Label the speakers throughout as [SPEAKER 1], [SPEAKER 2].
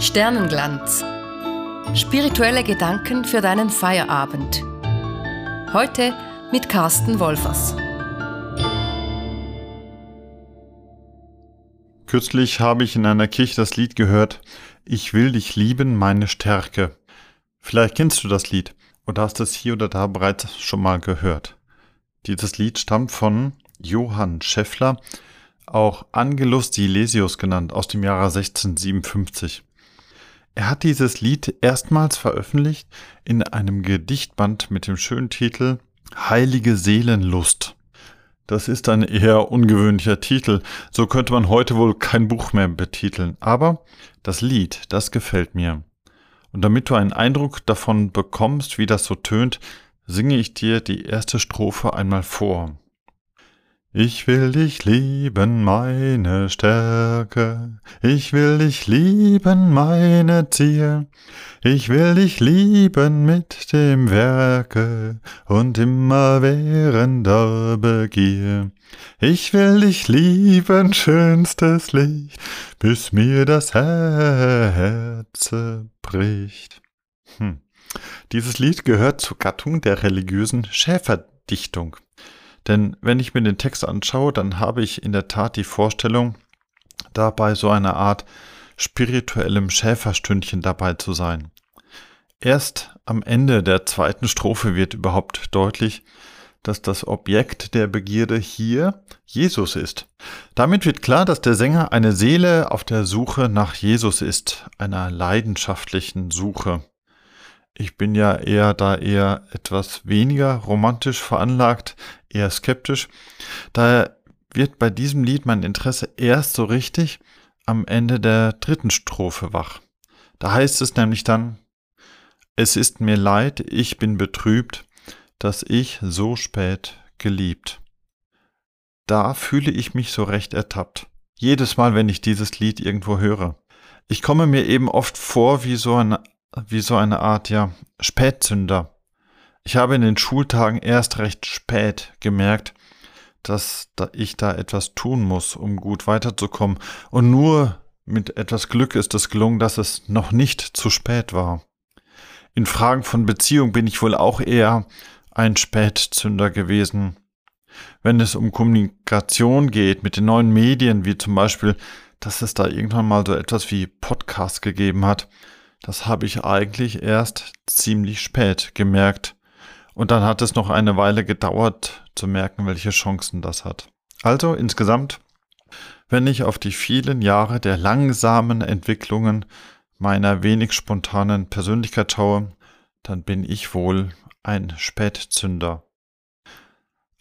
[SPEAKER 1] Sternenglanz. Spirituelle Gedanken für deinen Feierabend. Heute mit Carsten Wolfers.
[SPEAKER 2] Kürzlich habe ich in einer Kirche das Lied gehört, Ich will dich lieben, meine Stärke. Vielleicht kennst du das Lied oder hast es hier oder da bereits schon mal gehört. Dieses Lied stammt von Johann Scheffler, auch Angelus Silesius genannt, aus dem Jahre 1657. Er hat dieses Lied erstmals veröffentlicht in einem Gedichtband mit dem schönen Titel Heilige Seelenlust. Das ist ein eher ungewöhnlicher Titel. So könnte man heute wohl kein Buch mehr betiteln. Aber das Lied, das gefällt mir. Und damit du einen Eindruck davon bekommst, wie das so tönt, singe ich dir die erste Strophe einmal vor. Ich will dich lieben, meine Stärke, ich will dich lieben, meine Ziel, ich will dich lieben mit dem Werke und immer währender Begier. Ich will dich lieben, schönstes Licht, bis mir das Herz bricht. Hm. Dieses Lied gehört zur Gattung der religiösen Schäferdichtung. Denn wenn ich mir den Text anschaue, dann habe ich in der Tat die Vorstellung, dabei so eine Art spirituellem Schäferstündchen dabei zu sein. Erst am Ende der zweiten Strophe wird überhaupt deutlich, dass das Objekt der Begierde hier Jesus ist. Damit wird klar, dass der Sänger eine Seele auf der Suche nach Jesus ist, einer leidenschaftlichen Suche. Ich bin ja eher da eher etwas weniger romantisch veranlagt, eher skeptisch. Daher wird bei diesem Lied mein Interesse erst so richtig am Ende der dritten Strophe wach. Da heißt es nämlich dann, es ist mir leid, ich bin betrübt, dass ich so spät geliebt. Da fühle ich mich so recht ertappt. Jedes Mal, wenn ich dieses Lied irgendwo höre. Ich komme mir eben oft vor wie so eine, wie so eine Art, ja, Spätzünder. Ich habe in den Schultagen erst recht spät gemerkt, dass ich da etwas tun muss, um gut weiterzukommen. Und nur mit etwas Glück ist es gelungen, dass es noch nicht zu spät war. In Fragen von Beziehung bin ich wohl auch eher ein Spätzünder gewesen. Wenn es um Kommunikation geht mit den neuen Medien, wie zum Beispiel, dass es da irgendwann mal so etwas wie Podcast gegeben hat, das habe ich eigentlich erst ziemlich spät gemerkt. Und dann hat es noch eine Weile gedauert zu merken, welche Chancen das hat. Also insgesamt, wenn ich auf die vielen Jahre der langsamen Entwicklungen meiner wenig spontanen Persönlichkeit schaue, dann bin ich wohl ein Spätzünder.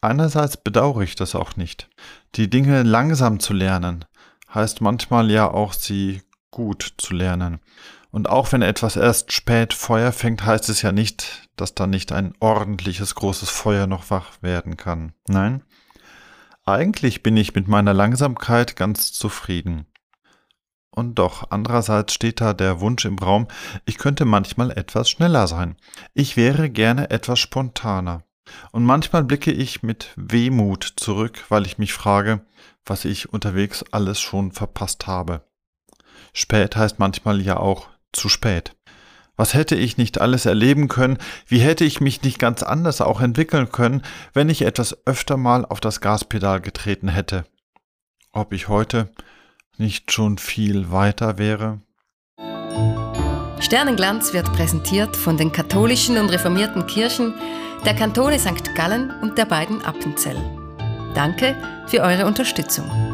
[SPEAKER 2] Einerseits bedauere ich das auch nicht. Die Dinge langsam zu lernen, heißt manchmal ja auch, sie gut zu lernen. Und auch wenn etwas erst spät Feuer fängt, heißt es ja nicht, dass da nicht ein ordentliches großes Feuer noch wach werden kann. Nein, eigentlich bin ich mit meiner Langsamkeit ganz zufrieden. Und doch, andererseits steht da der Wunsch im Raum, ich könnte manchmal etwas schneller sein. Ich wäre gerne etwas spontaner. Und manchmal blicke ich mit Wehmut zurück, weil ich mich frage, was ich unterwegs alles schon verpasst habe. Spät heißt manchmal ja auch zu spät. Was hätte ich nicht alles erleben können, wie hätte ich mich nicht ganz anders auch entwickeln können, wenn ich etwas öfter mal auf das Gaspedal getreten hätte. Ob ich heute nicht schon viel weiter wäre?
[SPEAKER 1] Sternenglanz wird präsentiert von den katholischen und reformierten Kirchen der Kantone St. Gallen und der beiden Appenzell. Danke für eure Unterstützung.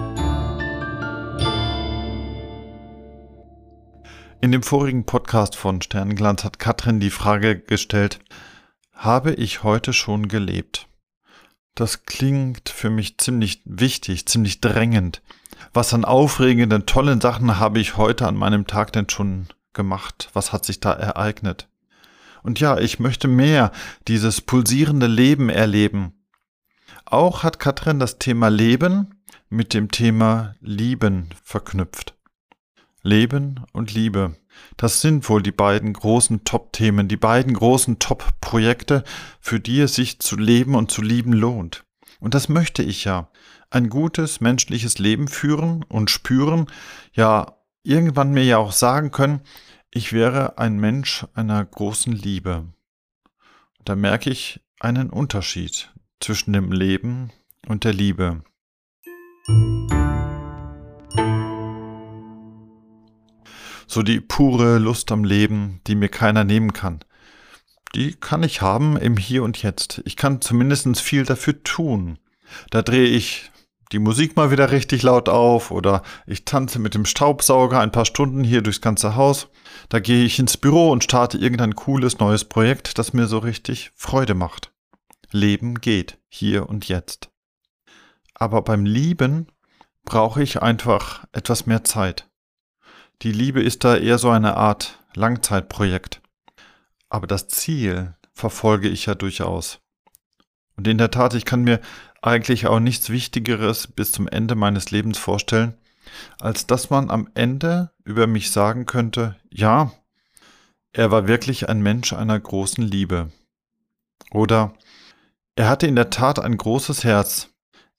[SPEAKER 2] In dem vorigen Podcast von Sternenglanz hat Katrin die Frage gestellt, habe ich heute schon gelebt? Das klingt für mich ziemlich wichtig, ziemlich drängend. Was an aufregenden, tollen Sachen habe ich heute an meinem Tag denn schon gemacht? Was hat sich da ereignet? Und ja, ich möchte mehr dieses pulsierende Leben erleben. Auch hat Katrin das Thema Leben mit dem Thema Lieben verknüpft. Leben und Liebe. Das sind wohl die beiden großen Top-Themen, die beiden großen Top-Projekte, für die es sich zu leben und zu lieben lohnt. Und das möchte ich ja. Ein gutes menschliches Leben führen und spüren, ja, irgendwann mir ja auch sagen können, ich wäre ein Mensch einer großen Liebe. Da merke ich einen Unterschied zwischen dem Leben und der Liebe. So die pure Lust am Leben, die mir keiner nehmen kann. Die kann ich haben im Hier und Jetzt. Ich kann zumindest viel dafür tun. Da drehe ich die Musik mal wieder richtig laut auf oder ich tanze mit dem Staubsauger ein paar Stunden hier durchs ganze Haus. Da gehe ich ins Büro und starte irgendein cooles neues Projekt, das mir so richtig Freude macht. Leben geht, hier und jetzt. Aber beim Lieben brauche ich einfach etwas mehr Zeit. Die Liebe ist da eher so eine Art Langzeitprojekt. Aber das Ziel verfolge ich ja durchaus. Und in der Tat, ich kann mir eigentlich auch nichts Wichtigeres bis zum Ende meines Lebens vorstellen, als dass man am Ende über mich sagen könnte, ja, er war wirklich ein Mensch einer großen Liebe. Oder er hatte in der Tat ein großes Herz.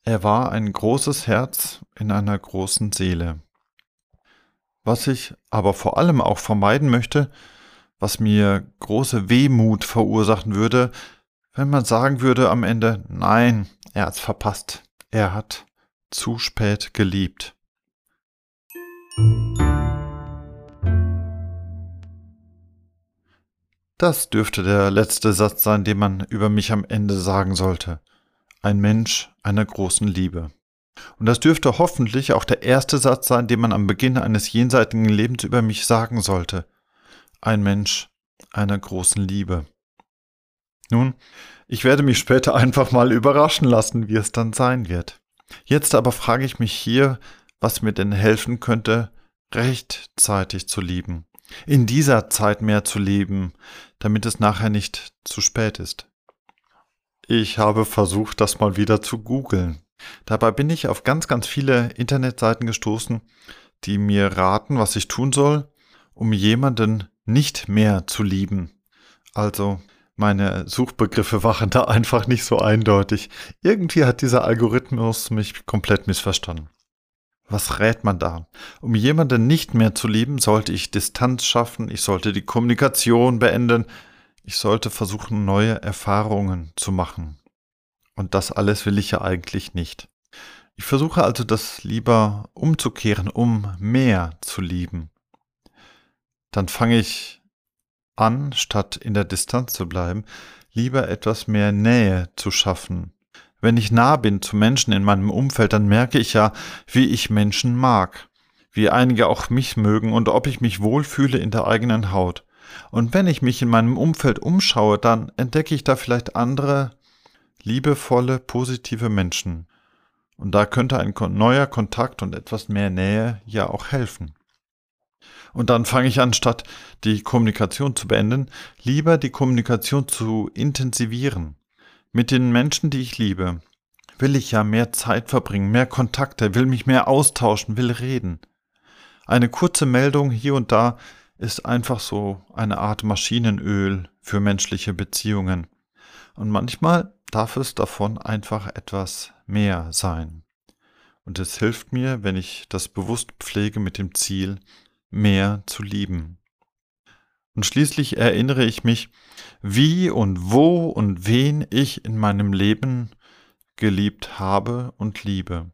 [SPEAKER 2] Er war ein großes Herz in einer großen Seele. Was ich aber vor allem auch vermeiden möchte, was mir große Wehmut verursachen würde, wenn man sagen würde am Ende, nein, er hat's verpasst. Er hat zu spät geliebt. Das dürfte der letzte Satz sein, den man über mich am Ende sagen sollte. Ein Mensch einer großen Liebe. Und das dürfte hoffentlich auch der erste Satz sein, den man am Beginn eines jenseitigen Lebens über mich sagen sollte. Ein Mensch einer großen Liebe. Nun, ich werde mich später einfach mal überraschen lassen, wie es dann sein wird. Jetzt aber frage ich mich hier, was mir denn helfen könnte, rechtzeitig zu lieben, in dieser Zeit mehr zu leben, damit es nachher nicht zu spät ist. Ich habe versucht, das mal wieder zu googeln. Dabei bin ich auf ganz, ganz viele Internetseiten gestoßen, die mir raten, was ich tun soll, um jemanden nicht mehr zu lieben. Also meine Suchbegriffe waren da einfach nicht so eindeutig. Irgendwie hat dieser Algorithmus mich komplett missverstanden. Was rät man da? Um jemanden nicht mehr zu lieben, sollte ich Distanz schaffen, ich sollte die Kommunikation beenden, ich sollte versuchen, neue Erfahrungen zu machen. Und das alles will ich ja eigentlich nicht. Ich versuche also das lieber umzukehren, um mehr zu lieben. Dann fange ich an, statt in der Distanz zu bleiben, lieber etwas mehr Nähe zu schaffen. Wenn ich nah bin zu Menschen in meinem Umfeld, dann merke ich ja, wie ich Menschen mag, wie einige auch mich mögen und ob ich mich wohlfühle in der eigenen Haut. Und wenn ich mich in meinem Umfeld umschaue, dann entdecke ich da vielleicht andere, liebevolle, positive Menschen. Und da könnte ein neuer Kontakt und etwas mehr Nähe ja auch helfen. Und dann fange ich an, statt die Kommunikation zu beenden, lieber die Kommunikation zu intensivieren. Mit den Menschen, die ich liebe, will ich ja mehr Zeit verbringen, mehr Kontakte, will mich mehr austauschen, will reden. Eine kurze Meldung hier und da ist einfach so eine Art Maschinenöl für menschliche Beziehungen. Und manchmal darf es davon einfach etwas mehr sein. Und es hilft mir, wenn ich das bewusst pflege mit dem Ziel, mehr zu lieben. Und schließlich erinnere ich mich, wie und wo und wen ich in meinem Leben geliebt habe und liebe.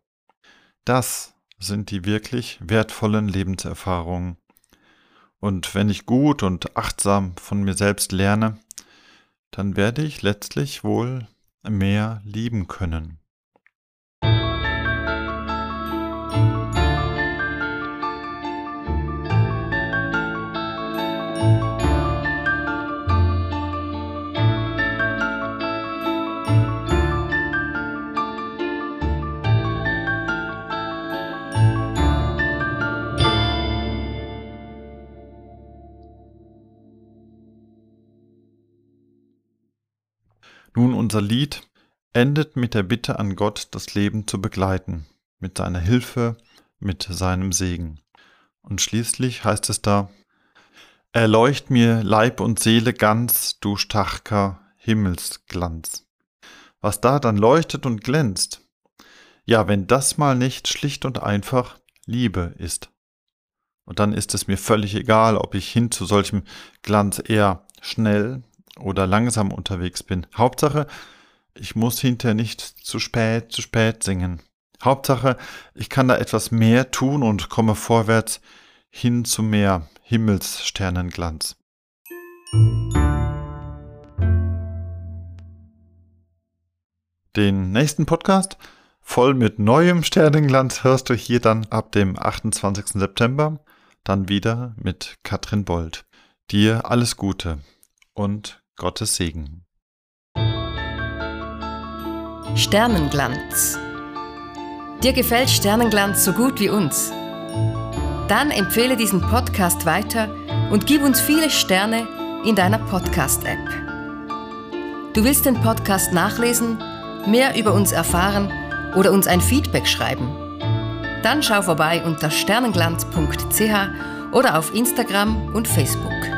[SPEAKER 2] Das sind die wirklich wertvollen Lebenserfahrungen. Und wenn ich gut und achtsam von mir selbst lerne, dann werde ich letztlich wohl mehr lieben können. Nun, unser Lied endet mit der Bitte an Gott, das Leben zu begleiten, mit seiner Hilfe, mit seinem Segen. Und schließlich heißt es da, Erleucht mir Leib und Seele ganz, du starker Himmelsglanz. Was da dann leuchtet und glänzt, ja, wenn das mal nicht schlicht und einfach Liebe ist. Und dann ist es mir völlig egal, ob ich hin zu solchem Glanz eher schnell oder langsam unterwegs bin. Hauptsache, ich muss hinterher nicht zu spät, zu spät singen. Hauptsache, ich kann da etwas mehr tun und komme vorwärts hin zu mehr Himmelssternenglanz. Den nächsten Podcast voll mit neuem Sternenglanz hörst du hier dann ab dem 28. September dann wieder mit Katrin Bold. Dir alles Gute und Gottes Segen.
[SPEAKER 1] Sternenglanz. Dir gefällt Sternenglanz so gut wie uns? Dann empfehle diesen Podcast weiter und gib uns viele Sterne in deiner Podcast-App. Du willst den Podcast nachlesen, mehr über uns erfahren oder uns ein Feedback schreiben? Dann schau vorbei unter sternenglanz.ch oder auf Instagram und Facebook.